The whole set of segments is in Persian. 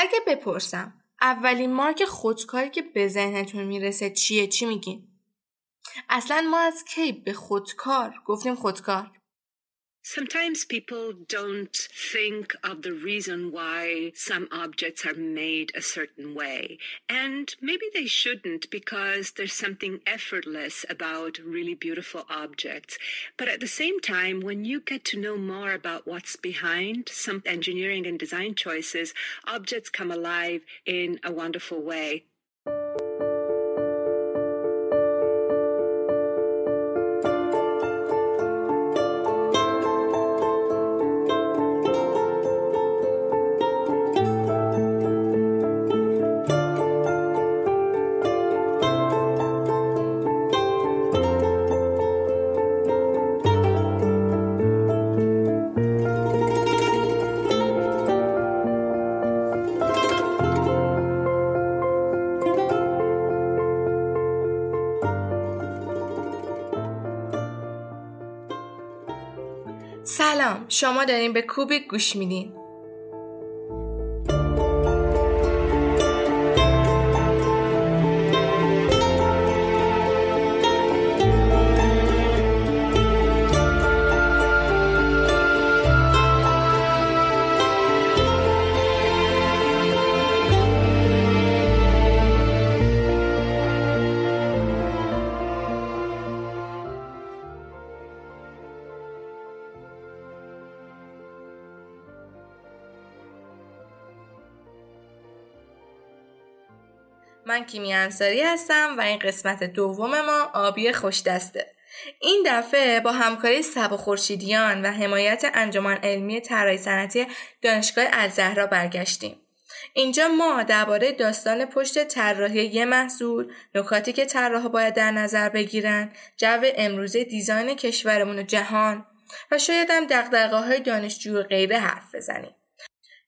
اگه بپرسم اولین مارک خودکاری که به ذهنتون می‌رسه چیه چی میگین؟ اصلا ما از کی به خودکار گفتیم خودکار Sometimes people don't think of the reason why some objects are made a certain way. And maybe they shouldn't because there's something effortless about really beautiful objects. But at the same time, when you get to know more about what's behind some engineering and design choices, objects come alive in a wonderful way. شما دارین به کوبیک گوش میدین. انصاری هستم و این قسمت دوم ما آبی خوش دسته. این دفعه با همکاری سب خورشیدیان و حمایت انجمن علمی طراحی صنعتی دانشگاه الزهرا برگشتیم. اینجا ما درباره داستان پشت طراحی یه محصول، نکاتی که طراحا باید در نظر بگیرن، جو امروزه دیزاین کشورمون و جهان و شاید هم دقدقه های دانشجو و غیره حرف بزنیم.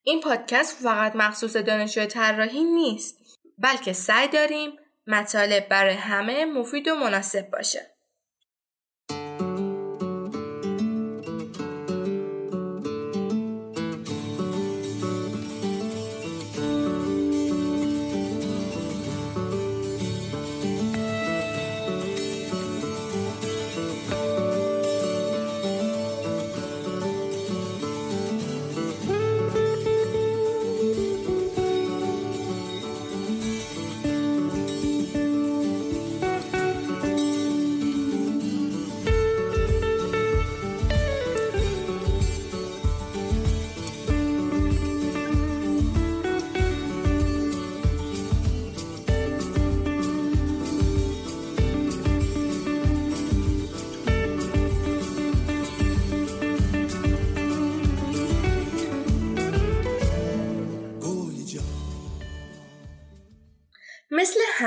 این پادکست فقط مخصوص دانشجو طراحی نیست. بلکه سعی داریم مطالب برای همه مفید و مناسب باشه.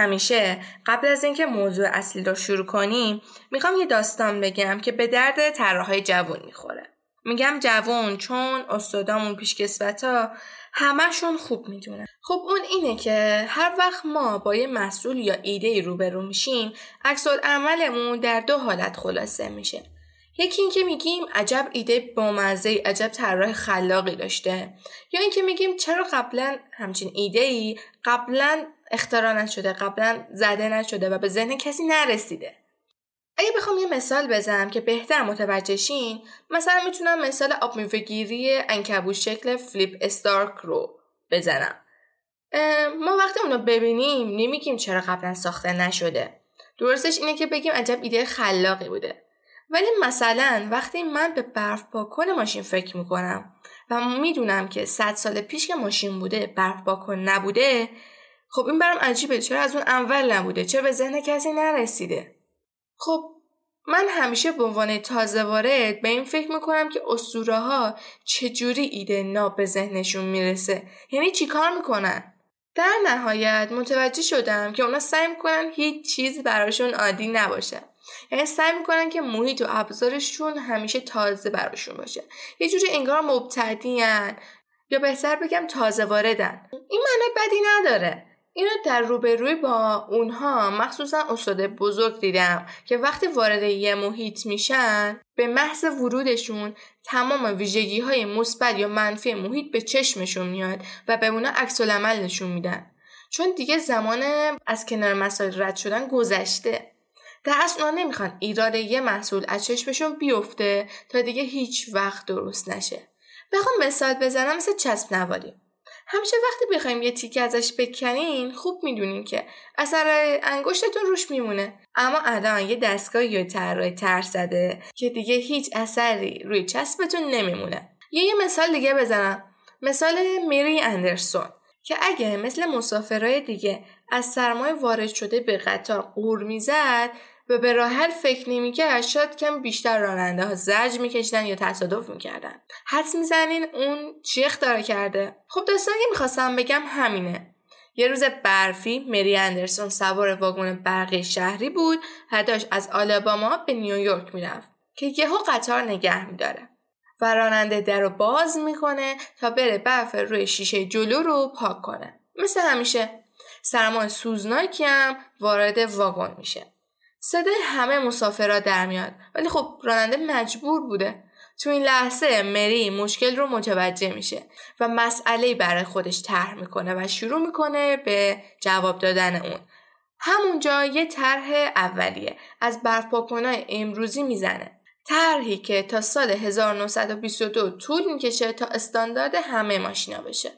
همیشه. قبل از اینکه موضوع اصلی رو شروع کنیم می‌خوام یه داستان بگم که به درد طراحهای جوون می‌خوره. میگم جوون چون استادامون پیشکسوتا همهشون خوب می‌دونن. خب اون اینه که هر وقت ما با یه مسئول یا ایده روبرو میشیم عکس عملمون در دو حالت خلاصه میشه. یکی اینکه میگیم عجب ایده بامزه عجب طراح خلاقی داشته. یا اینکه میگیم چرا قبلا همچین ایده ای قبلا اختراع نشده قبلا زده نشده و به ذهن کسی نرسیده. اگه بخوام یه مثال بزنم که بهتر متوجه شین مثلا می‌تونم مثال آب میوهگیری انکبوت شکل فلیپ استارک رو بزنم. ما وقتی اونو ببینیم نمیگیم چرا قبلا ساخته نشده. درستش اینه که بگیم عجب ایده خلاقی بوده. ولی مثلا وقتی من به برف پاکن ماشین فکر می‌کنم و می‌دونم که صد سال پیش که ماشین بوده برف پاکن نبوده خب این برام عجیبه. چرا از اون اول نبوده؟ چرا به ذهن کسی نرسیده؟ خب من همیشه به عنوان تازه وارد به این فکر می‌کنم که اسطوره ها چجوری ایده ناب به ذهنشون می‌رسه. یعنی چیکار می‌کنن؟ در نهایت متوجه شدم که اونا سعی می‌کنن هیچ چیز براشون عادی نباشه. یعنی سعی می‌کنن که محیط و ابزارشون همیشه تازه براشون باشه. یه جوری انگار مبتدیان. یا بهتر بگم تازه واردن. این معنی بدی نداره. اینو در روبروی با اونها مخصوصا استاد بزرگ دیدم که وقتی وارد یه محیط میشن به محض ورودشون تمام ویژگی های مثبت یا منفی محیط به چشمشون میاد و به اونا عکس نشون میدن. چون دیگه زمان از کنار مسائل رد شدن گذشته. در اصل اونا نمی‌خوان ایراد یه محصول از چشمشون بیفته تا دیگه هیچ وقت درست نشه. بخوام مثال بزنم مثل چسب نواری. همیشه وقتی بخوایم یه تیکه ازش بکنین خوب می‌دونین که اثر انگشتتون روش میمونه. اما الان یه دستگاه یا طراحی تر زده که دیگه هیچ اثری روی چسبتون نمیمونه. یه یه مثال دیگه بزنم. مثال میری اندرسون که اگه مثل مسافرهای دیگه از سرمایه وارد شده به قطار قور می‌زد و به راه حل فکر نمی‌کرد شاید کم بیشتر راننده ها زرج میکشیدن یا تصادف می‌کردن. حدس می‌زنین اون چی اختراع کرده؟ خب داستانی که می‌خواستم بگم همینه. یه روز برفی مری اندرسون سوار واگن برقی شهری بود و داشت از آلاباما به نیویورک می‌رفت که یهو قطار نگه میداره و راننده در رو باز می‌کنه تا بره برف روی شیشه جلو رو پاک کنه. مثل همیشه. سرمای سوزناکی هم وارد واگن میشه. صدای همه مسافرها در میاد. ولی خب راننده مجبور بوده. تو این لحظه مری مشکل رو متوجه میشه و مسئله برای خودش طرح می‌کنه و شروع می‌کنه به جواب دادن اون. همونجا یه طرح اولیه. از برف امروزی می‌زنه. طرحی که تا سال 1922 طول می‌کشه تا استاندارد همه ماشینا بشه.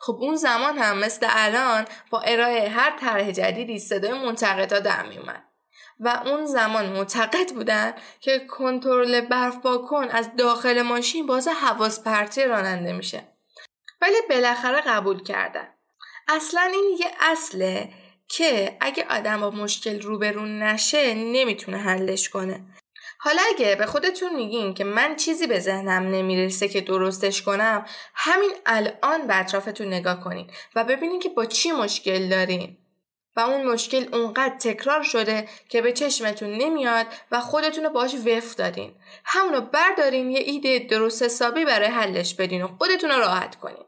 خب اون زمان هم مثل الان با ارائه هر طرح جدیدی صدای منتقدا در میومد و اون زمان معتقد بودن که کنترل برف کن از داخل ماشین باز حواس پرتی راننده میشه. ولی بالاخره قبول کردن. اصلا این یه اصله که اگه آدم با مشکل روبرو نشه نمی‌تونه حلش کنه. حالا اگه به خودتون میگین که من چیزی به ذهنم نمی‌رسه که درستش کنم همین الان به اطرافتون نگاه کنین و ببینین که با چی مشکل دارین. و اون مشکل اونقدر تکرار شده که به چشمتون نمیاد و خودتون رو باش وف دادین همونو بردارین یه ایده درست حسابی برای حلش بدین و خودتون رو راحت کنین.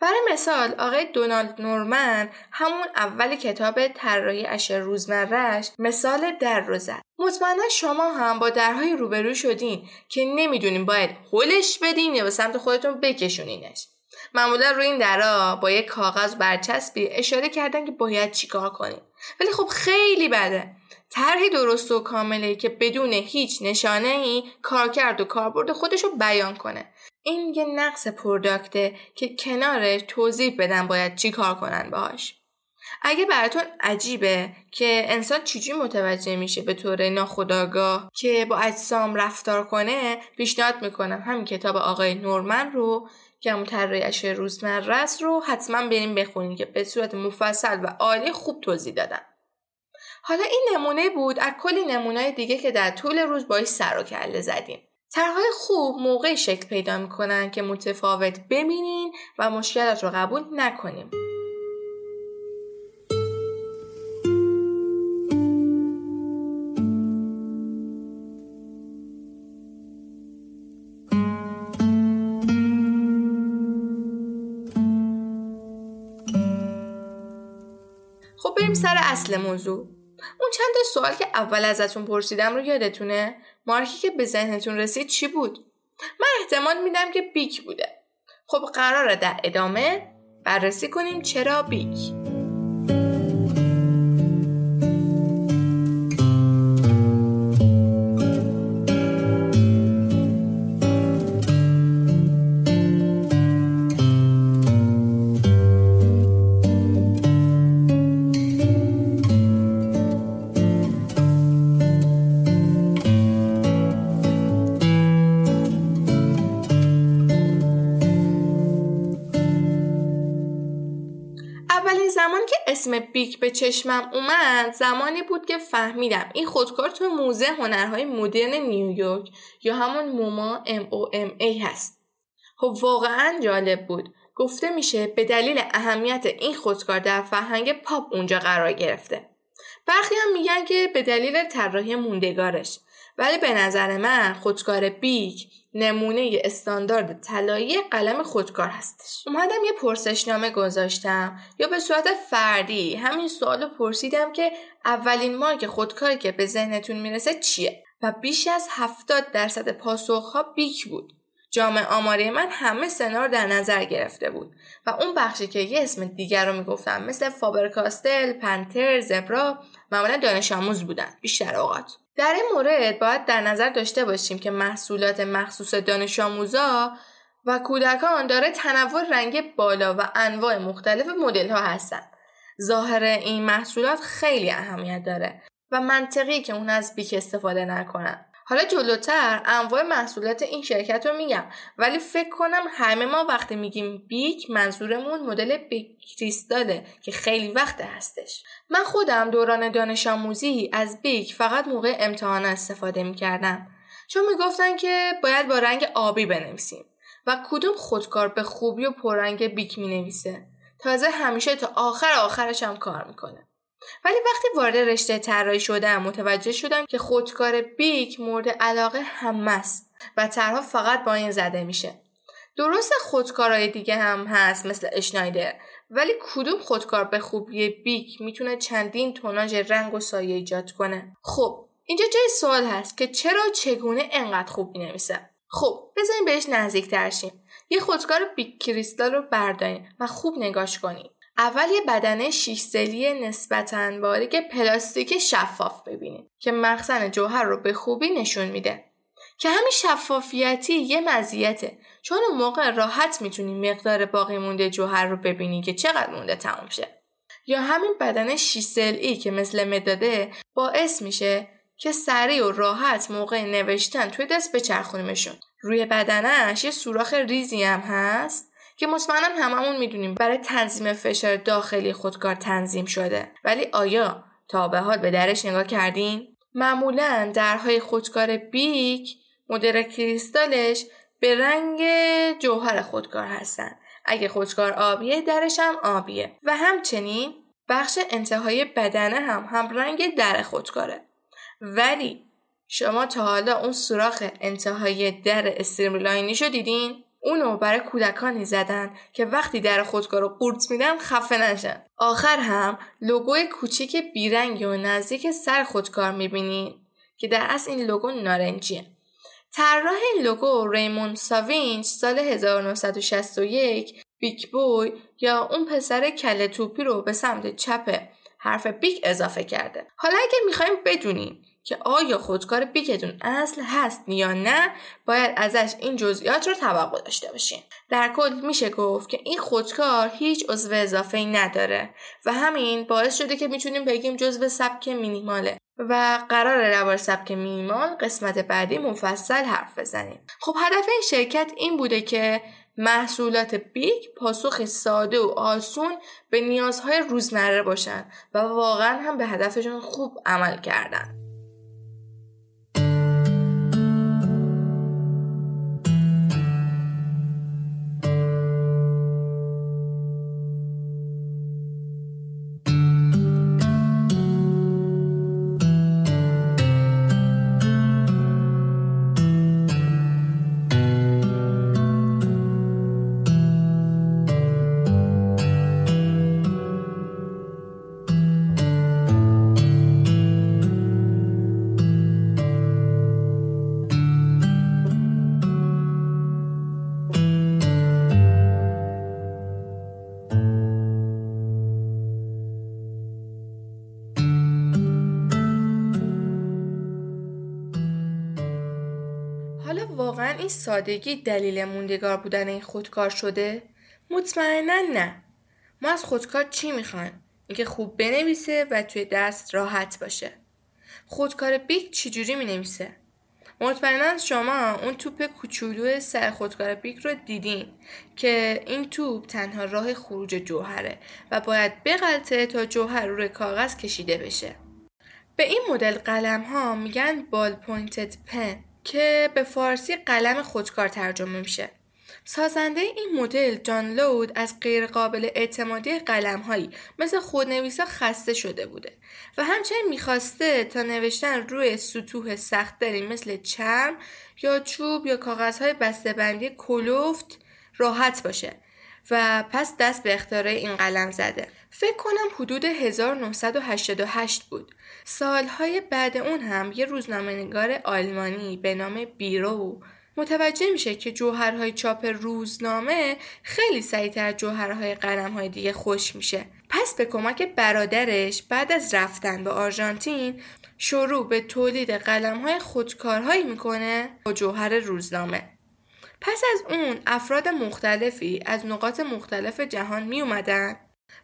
برای مثال آقای دونالد نورمن همون اول کتاب طراحی اشر روزمرهش مثال در رو زد. مطمئنا شما هم با درهای روبرو شدین که نمی‌دونین باید هلش بدین یا به سمت خودتون بکشونینش. معمولا روی این درا با یک کاغذ برچسبی اشاره کردن که باید چیکار کنیم. ولی خب خیلی بده. طرحی درست و کامله که بدون هیچ نشانه ای کارکرد و کاربرد خودش رو بیان کنه. این یه نقص پرداکته که کنارش توضیح بدن باید چی کار کنن باهاش. اگه براتون عجیبه که انسان چجوری متوجه میشه به طور ناخداگاه که با اجسام رفتار کنه پیشنهاد می‌کنم همین کتاب آقای نورمن رو که همون طراحی روزمره رو حتما بریم بخونید که به صورت مفصل و عالی خوب توضیح دادن. حالا این نمونه بود از کلی نمونه دیگه که در طول روز باش سر و کله زدیم. طرحهای خوب موقعی شکل پیدا می‌کنن که متفاوت ببینین و مشکلات رو قبول نکنیم. سر اصل موضوع. اون چند سوال که اول ازتون پرسیدم رو یادتونه؟ مارکی که به ذهنتون رسید چی بود؟ من احتمال میدم که بیک بوده. خب قراره در ادامه بررسی کنیم چرا بیک. بیک به چشمم اومد زمانی بود که فهمیدم این خودکار تو موزه هنرهای مدرن نیویورک یا همون موما ام او ام ای هست. خب واقعا جالب بود. گفته میشه به دلیل اهمیت این خودکار در فرهنگ پاپ اونجا قرار گرفته. برخی هم میگن که به دلیل طراحی موندگارش. ولی به نظر من خودکار بیک نمونه استاندارد طلایی قلم خودکار هستش. اومدم یه پرسشنامه گذاشتم. یا به صورت فردی. همین سوال پرسیدم که اولین مارک خودکاری که به ذهنتون می‌رسه چیه؟ و بیش از 70 درصد پاسخها بیک بود. جامعه آماری من همه سنار در نظر گرفته بود. و اون بخشی که یه اسم دیگر رو می‌گفتم مثل فابرکاستل، پنتر، زبرا معمولا دانش آموز بودن. بیشتر اوقات. در این مورد باید در نظر داشته باشیم که محصولات مخصوص دانش آموزا و کودکان داره تنوع رنگ بالا و انواع مختلف مدل ها هستن. ظاهر این محصولات خیلی اهمیت داره و منطقی که اون از بیک استفاده نکنن. حالا جلوتر انواع محصولات این شرکت رو میگم ولی فکر کنم همه ما وقتی میگیم بیک منظورمون مدل بیک کریستاله که خیلی وقت هستش. من خودم دوران دانش آموزی از بیک فقط موقع امتحان استفاده می‌کردم. چون می‌گفتن که باید با رنگ آبی بنویسیم و کدوم خودکار به خوبی و پررنگ بیک می‌نویسه. تازه همیشه تا آخر آخرش هم کار می‌کنه. ولی وقتی وارد رشته طراحی شدم متوجه شدم که خودکار بیک مورد علاقه همه است و طرها فقط با این زده میشه. درست خودکارهای دیگه هم هست مثل اشنایدر. ولی کدوم خودکار به خوبی بیک می‌تونه چندین توناژ رنگ و سایه ایجاد کنه؟ خب اینجا جای سوال هست که چرا چگونه انقدر خوب می‌نویسه؟ خب بذاریم بهش نزدیک ترشیم یه خودکار بیک کریستال رو بردارین و خوب نگاش کنید اول یه بدنه شیش سلی نسبتاً باریک پلاستیک شفاف ببینید که مخزن جوهر رو به خوبی نشون میده. که همین شفافیتی یه مزیته. چون موقع راحت می‌تونی مقدار باقی مونده جوهر رو ببینی که چقدر مونده تمام شه. یا همین بدن شیسلی که مثل مداده باعث میشه که سریع و راحت موقع نوشتن توی دست بچرخونیمشون. روی بدنش یه سوراخ ریزی هم هست. که مطمئنا هممون می‌دونیم برای تنظیم فشار داخلی خودکار تنظیم شده. ولی آیا تا به حال به درش نگاه کردین؟ معمولا درهای خودکار بیک مدل کریستالش به رنگ جوهر خودکار هستن. اگه خودکار آبیه درش هم آبیه. و همچنین بخش انتهای بدنه هم هم رنگ در خودکاره. ولی شما تا حالا اون سوراخ انتهای در streamline ی شو دیدین؟ اونو برای کودکانی زدن که وقتی در خودکار رو قورت میدن خفه نشن. آخر هم لوگوی کوچیک بیرنگی رو نزدیک سر خودکار می‌بینین که در اصل این لوگو نارنجیه. طراح این لوگو ریمون ساوینچ سال 1961 Bic Boy یا اون پسر کله توپی رو به سمت چپ حرف بیک اضافه کرده. حالا اگر می‌خوایم بدونیم که آیا خودکار بیکتون اصل هست یا نه باید ازش این جزئیات رو توقع داشته باشین. در کل میشه گفت که این خودکار هیچ عضو اضافه نداره و همین باعث شده که می‌تونیم بگیم جزو سبک مینیماله و قرار روار سبک مینیمال قسمت بعدی مفصل حرف بزنیم. خب هدف این شرکت این بوده که محصولات بیگ پاسخ ساده و آسون به نیازهای روزمره باشن و واقعا هم به هدفشون خوب عمل کردن. این سادگی دلیل موندگار بودن این خودکار شده؟ مطمئنا نه. ما از خودکار چی می‌خوایم؟ اینکه خوب بنویسه و توی دست راحت باشه. خودکار بیک چجوری می نویسه؟ مطمئنا شما اون توپ کوچولو سر خودکار بیک رو دیدین که این توپ تنها راه خروج جوهره و باید بغلطه تا جوهر روی کاغذ کشیده بشه. به این مدل قلم ها میگن بال پوینتد پن که به فارسی قلم خودکار ترجمه میشه سازنده این مدل جان لود از غیرقابل اعتمادی قلمهایی مثل خودنویسا خسته شده بوده و همچنین می‌خواسته تا نوشتن روی سطوح سختتری مثل چرم یا چوب یا کاغذهای بسته‌بندی کلوفت راحت باشه و پس دست به اختراع این قلم زده. فکر کنم حدود 1988 بود. سالهای بعد اون هم یه روزنامه‌نگار آلمانی به نام بیرو متوجه میشه که جوهرهای چاپ روزنامه خیلی سریعتر جوهرهای قلمهای دیگه خوش میشه. پس به کمک برادرش بعد از رفتن به آرژانتین شروع به تولید قلمهای خودکارهایی می‌کنه با جوهر روزنامه. پس از اون افراد مختلفی از نقاط مختلف جهان می اومدن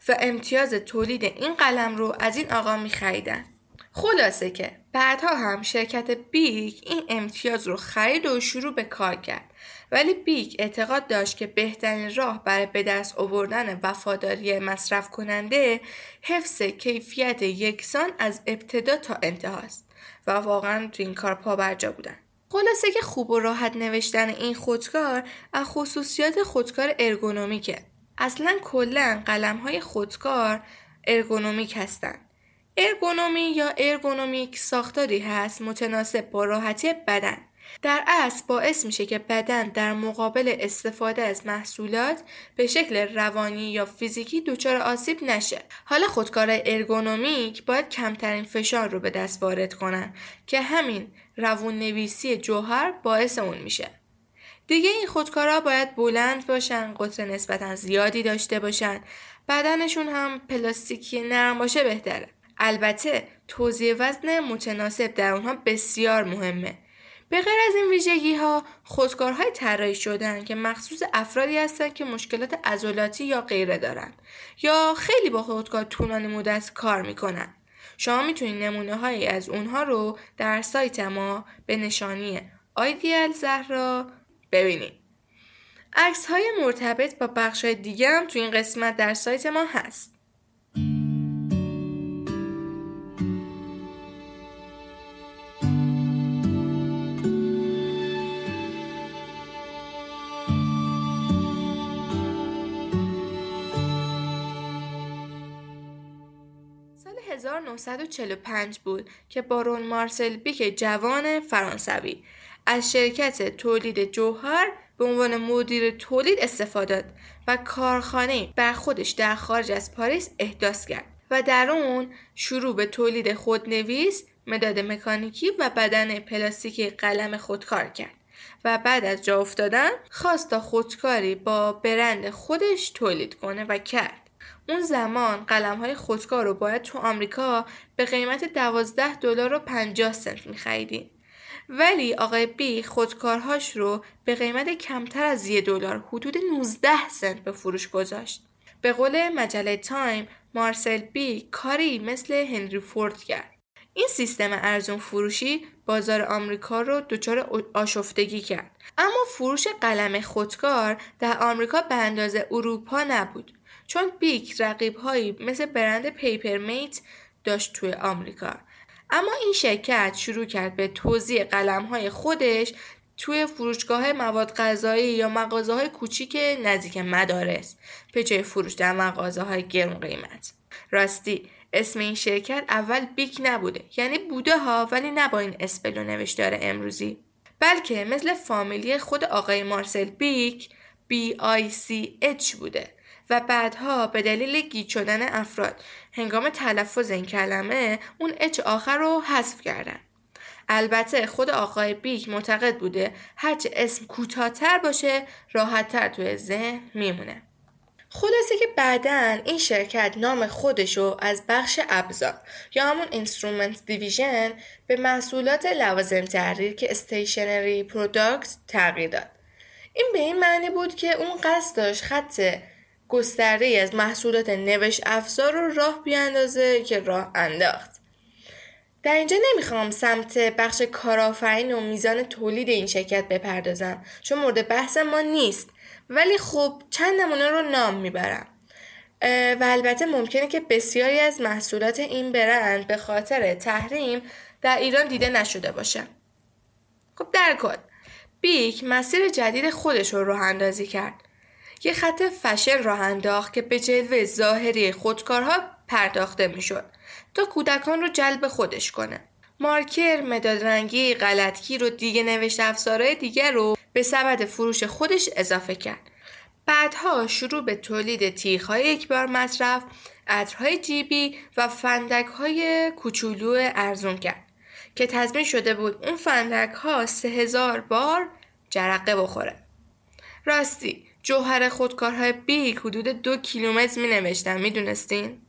و امتیاز تولید این قلم رو از این آقا می خریدن. خلاصه که بعدها هم شرکت بیک این امتیاز رو خرید و شروع به کار کرد. ولی بیک اعتقاد داشت که بهترین راه برای به دست آوردن وفاداری مصرف کننده حفظ کیفیت یکسان از ابتدا تا انتهاست و واقعا تو این کار پا برجا بودن. خلاصه که خوب و راحت نوشتن این خودکار از خصوصیات خودکار ارگونومیکه. اصلا کلا قلم های خودکار ارگونومیک هستند ارگونومی یا ارگونومیک ساختاری هست متناسب با راحتی بدن در اصل باعث میشه که بدن در مقابل استفاده از محصولات به شکل روانی یا فیزیکی دچار آسیب نشه. حالا خودکار ارگونومیک باید کمترین فشار رو به دست وارد کنن که همین روون نویسی جوهر باعث اون میشه. دیگه این خودکارا باید بلند باشن، قطر نسبتا زیادی داشته باشن، بدنشون هم پلاستیکی نرم باشه بهتره. البته توزیع وزن متناسب در اونها بسیار مهمه. به غیر از این ویژگی ها خودکارهای طراحی شدن که مخصوص افرادی هستند که مشکلات عضلاتی یا غیره دارند یا خیلی با خودکار طولانی مدت کار می‌کنن. شما می‌تونید نمونه هایی از اونها رو در سایت ما به نشانی زهرا ببینید عکس های مرتبط با بخش های دیگه هم تو این قسمت در سایت ما هست. سال 1945 بود که بارون مارسل بیک جوان فرانسوی از شرکت تولید جوهر به عنوان مدیر تولید استفاده داد و کارخانه بر خودش در خارج از پاریس احداث کرد و در اون شروع به تولید خودنویس، مداد مکانیکی و بدن پلاستیکی قلم خودکار کرد و بعد از جا افتادن خواست تا خودکاری با برند خودش تولید کنه و کرد. اون زمان قلم های خودکار رو باید تو آمریکا به قیمت 12 دلار و 50 سنت میخریدین. ولی آقای بیک خودکارهاش رو به قیمت کمتر از یه دلار حدود 19 سنت به فروش گذاشت. به قول مجله تایم مارسل بیک کاری مثل هنری فورد کرد. این سیستم ارزون فروشی بازار آمریکا رو دچار آشفتگی کرد. اما فروش قلم خودکار در آمریکا به اندازه اروپا نبود. چون بیک رقیب هایی مثل برند پیپر میت داشت توی آمریکا اما این شرکت شروع کرد به توزیع قلم های خودش توی فروشگاه مواد غذایی یا مغازه های کوچیک نزدیک مدارس به جای فروش در مغازه های گرم قیمت. راستی اسم این شرکت اول بیک نبوده یعنی بوده ها ولی نه با این اسپل نوشتار امروزی. بلکه مثل فامیلی خود آقای مارسل بیک B I C H بوده و بعدها به دلیل گیج شدن افراد هنگام تلفظ این کلمه اون اچ آخر رو حذف کردن. البته خود آقای بیک معتقد بوده هرچه اسم کوتاهتر باشه راحتتر توی ذهن میمونه. خلاصه که بعدا این شرکت نام خودشو از بخش ابزار یا همون Instrument Division به محصولات لوازم تحریر که Stationery Product تغییر داد. این به این معنی بود که اون قصد داشت خط گسترده ای از محصولات نوشت افزار رو راه بیاندازه که راه انداخت. در اینجا نمی‌خوام سمت بخش کارآفرین و میزان تولید این شرکت بپردازم چون مورد بحث ما نیست ولی خب چند نمونه رو نام می‌برم و البته ممکنه که بسیاری از محصولات این برند به خاطر تحریم در ایران دیده نشده باشه خب در کل بیک مسیر جدید خودش رو راه اندازی کرد. یه خط فشن راه انداخت که به جلوه ظاهری خودکارها پرداخته می‌شد تا کودکان رو جلب خودش کنه. مارکر، مداد رنگی، غلطگیر و دیگه نوشت افزارهای دیگر رو به سبد فروش خودش اضافه کرد. بعدها شروع به تولید تیغهای یک بار مصرف، عطرهای جیبی و فندکهای کوچولو ارزون کرد که تضمین شده بود اون فندک ها سه هزار بار جرقه بخوره. راستی جوهر خودکارهای بیک حدود دو کیلومتر می نوشتن می دونستین؟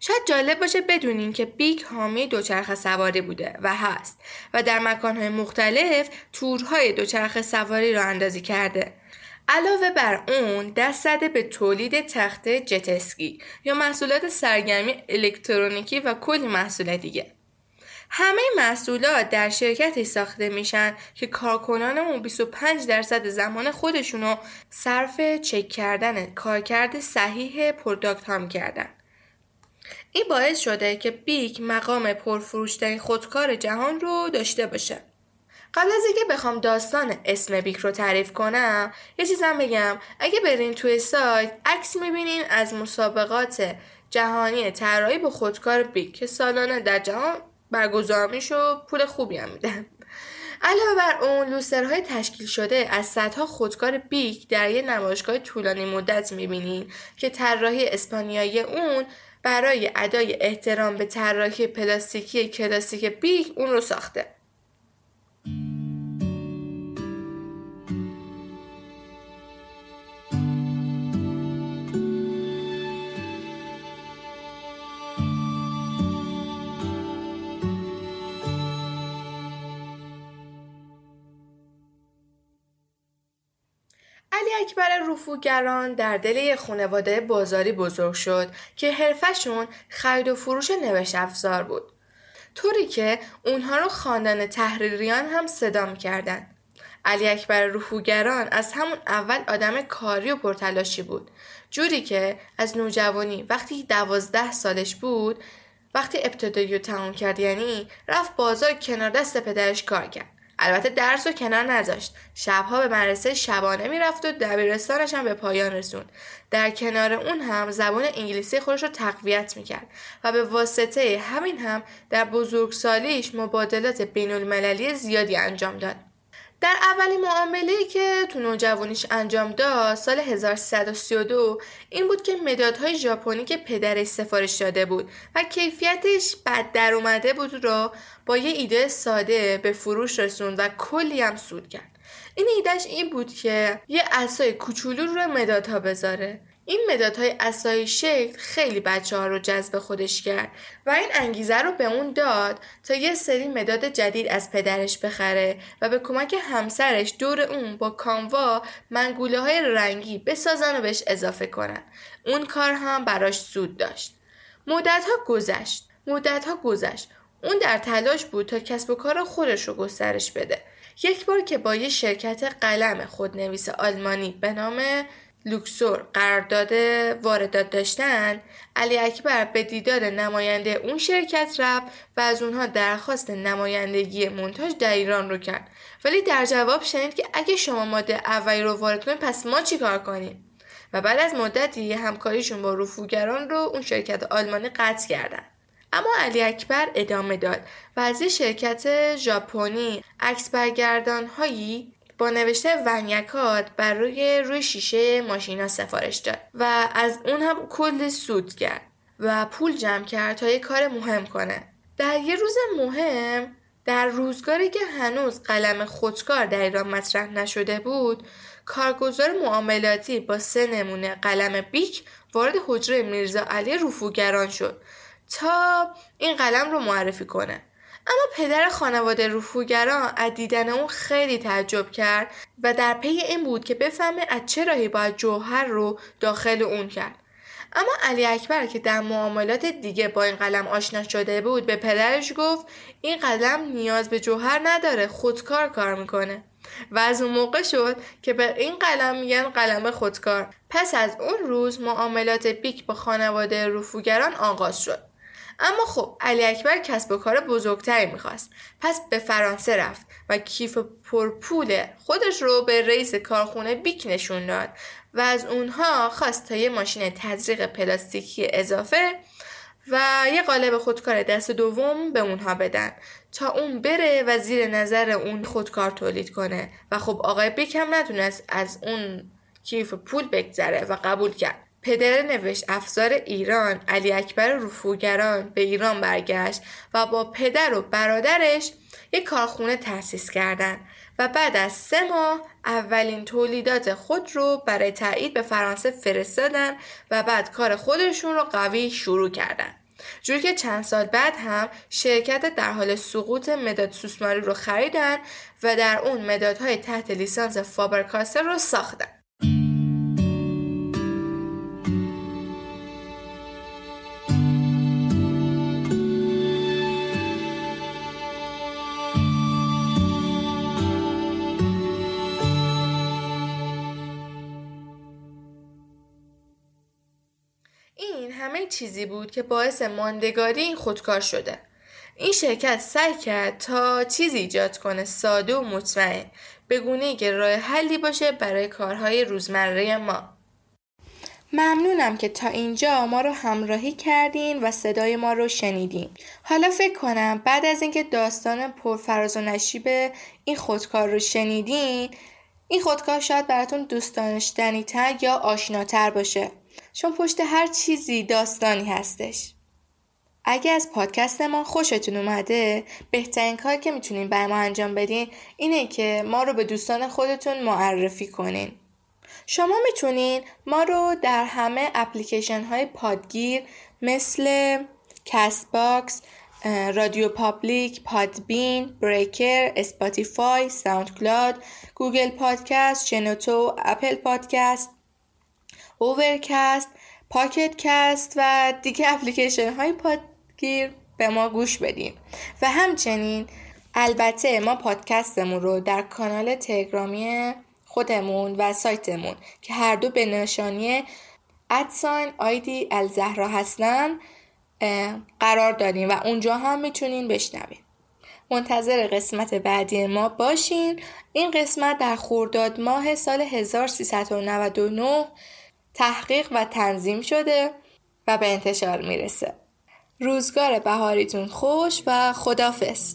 شاید جالب باشه بدونین که بیک حامی دوچرخه سواری بوده و هست و در مکانهای مختلف تورهای دوچرخه سواری راه اندازی کرده علاوه بر اون دست زده به تولید تخته جتسکی یا محصولات سرگرمی الکترونیکی و کلی محصول دیگه همه محصولات در شرکتی ساخته میشن که کارکنانمون 25 درصد زمان خودشونو صرف چک کردن کارکرد صحیح پروداکت هم کردن. این باعث شده که بیک مقام پرفروشترین خودکار جهان رو داشته باشه. قبل از اینکه بخوام داستان اسم بیک رو تعریف کنم یه چیزم بگم اگه برین توی سایت عکس می‌بینین از مسابقات جهانی طراحی با خودکار بیک که سالانه در جهان برگزار میشه و پول خوبی هم میدن علاوه بر اون لوسترهای تشکیل شده از صدها خودکار بیک در یه نمایشگاه طولانی مدت می‌بینین که طراحی اسپانیایی اون برای ادای احترام به طراحی پلاستیکی کلاسیک بیک اون رو ساخته. اکبر رفوگران در دل یک خانواده بازاری بزرگ شد که حرفشون خرید و فروش نوشت افزار بود. طوری که اونها رو خاندان تحریریان هم صدا می‌کردن. علی اکبر رفوگران از همون اول آدم کاری و پرتلاشی بود. جوری که از نوجوانی وقتی دوازده سالش بود وقتی ابتدایی رو تمام کرد یعنی رفت بازار کنار دست پدرش کار کرد. البته درس و کنار نذاشت. شبها به مدرسه شبانه می‌رفت و دبیرستانش هم به پایان رسوند. در کنار اون هم زبان انگلیسی خودش رو تقویت می‌کرد و به واسطه همین هم در بزرگسالیش مبادلات بین المللی زیادی انجام داد. در اولین معامله که تو نوجوانیش انجام داد سال 1332 این بود که مدادهای ژاپنی که پدرش سفارش داده بود و کیفیتش بد در اومده بود را با یه ایده ساده به فروش رسوند و کلی هم سود کرد. این ایدهش این بود که یه اسای کوچولو رو مدادها بذاره. این مدادهای اسایی شکل خیلی بچه ها رو جذب خودش کرد و این انگیزه رو به اون داد تا یه سری مداد جدید از پدرش بخره و به کمک همسرش دور اون با کانوا منگوله های رنگی بسازن و بهش اضافه کنن. اون کار هم براش سود داشت. مدت ها گذشت. مدت ها گذشت. اون در تلاش بود تا کسب و کار خودش رو گسترش بده. یک بار که با یه شرکت قلم خودنویس آلمانی به نام لوکسور قرارداد واردات داشتن علی اکبر به دیدار نماینده اون شرکت رفت و از اونها درخواست نمایندگی مونتاژ در ایران رو کرد. ولی در جواب شنید که اگه شما ماده اولی رو وارد کنید پس ما چی کار کنیم؟ و بعد از مدتی همکاریشون با رفوگران رو اون شرکت آلمانی قطع کردن. اما علی اکبر ادامه داد و از شرکت ژاپنی عکس برگردان هایی نوشته ونیکات بر روی روی شیشه ماشینا سفارش داد و از اون هم کل سود کرد و پول جمع کرد تا یه کار مهم کنه. در یه روز مهم در روزگاری که هنوز قلم خودکار در ایران مطرح نشده بود کارگزار معاملاتی با سه نمونه قلم بیک وارد حجره میرزا علی رفوگران شد تا این قلم رو معرفی کنه. اما پدر خانواده رفوگران از دیدن اون خیلی تعجب کرد و در پی این بود که بفهمه از چه راهی باید جوهر رو داخل اون کرد. اما علی اکبر که در معاملات دیگه با این قلم آشنا شده بود به پدرش گفت این قلم نیاز به جوهر نداره خودکار کار می‌کنه. و از اون موقع شد که به این قلم میگن قلم خودکار. پس از اون روز معاملات بیک با خانواده رفوگران آغاز شد. اما خب علی اکبر کسب و کار بزرگتری می‌خواست. پس به فرانسه رفت و کیف پرپول خودش رو به رئیس کارخونه بیک نشون داد و از اونها خواست تا یه ماشین تزریق پلاستیکی اضافه و یه قالب خودکار دست دوم به اونها بدن تا اون بره و زیر نظر اون خودکار تولید کنه. و خب آقای بیک هم نتونست از اون کیف پول بگذره و قبول کرد. پدر نوشت افزار ایران علی اکبر رفوگران به ایران برگشت و با پدر و برادرش یک کارخونه تأسیس کردند و بعد از سه ماه اولین تولیدات خود رو برای تایید به فرانسه فرستادن و بعد کار خودشون رو قوی شروع کردن. جوری که چند سال بعد هم شرکت در حال سقوط مداد سوسماری رو خریدن و در اون مدادهای تحت لیسانس فابرکاسه رو ساختن. چیزی بود که باعث ماندگاری این خودکار شده. این شرکت سعی کرد تا چیزی ایجاد کنه ساده و مطمئن به گونه که راه حلی باشه برای کارهای روزمره ما. ممنونم که تا اینجا ما رو همراهی کردین و صدای ما رو شنیدین. حالا فکر کنم بعد از اینکه داستان پرفراز و نشیب این خودکار رو شنیدین این خودکار شاید براتون دوست داشتنیتر یا آشناتر باشه. چون پشت هر چیزی داستانی هستش. اگه از پادکست ما خوشتون اومده بهترین کار که می‌تونین بر ما انجام بدین اینه که ما رو به دوستان خودتون معرفی کنین. شما می‌تونین ما رو در همه اپلیکیشن های پادگیر مثل Castbox، RadioPublic، Podbean، Breaker، Spotify، SoundCloud، Google Podcast، شنوتو، Apple Podcast Overcast، Pocket Cast و دیگه اپلیکیشن های پادگیر به ما گوش بدین. و همچنین البته ما پادکستمون رو در کانال تلگرامی خودمون و سایتمون که هر دو به نشانی at sign ID الزهرا هستن قرار دادیم و اونجا هم می‌تونین بشنوین. منتظر قسمت بعدی ما باشین. این قسمت در خورداد ماه سال 1399 تحقیق و تنظیم شده و به انتشار می‌رسه. روزگار بهاریتون خوش و خدافز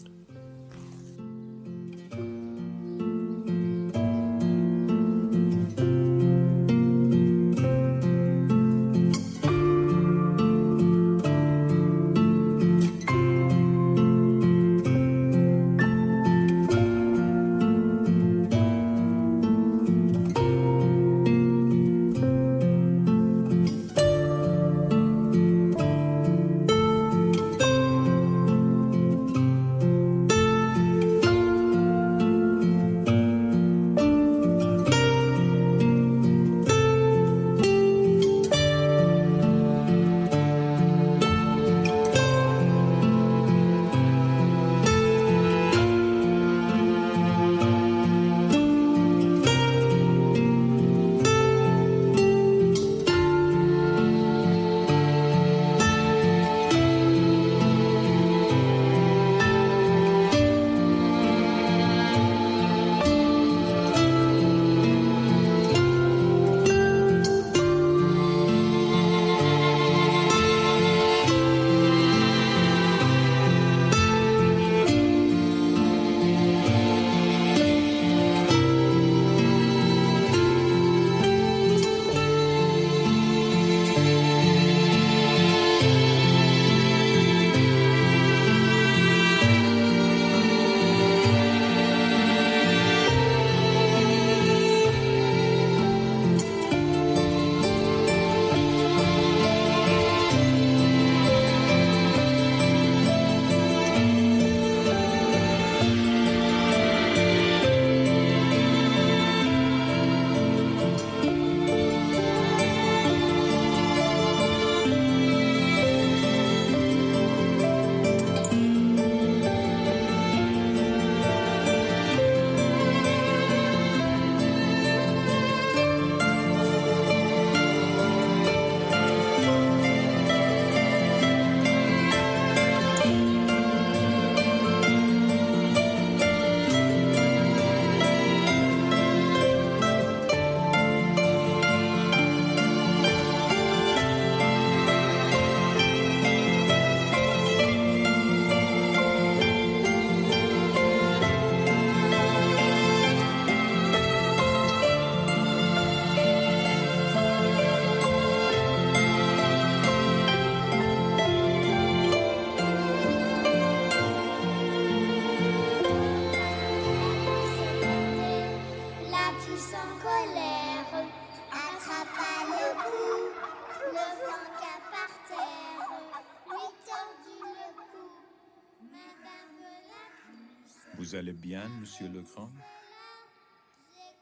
Vous allez bien, monsieur Legrand?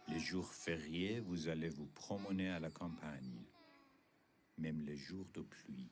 Les jours fériés, vous allez vous promener à la campagne, même les jours de pluie.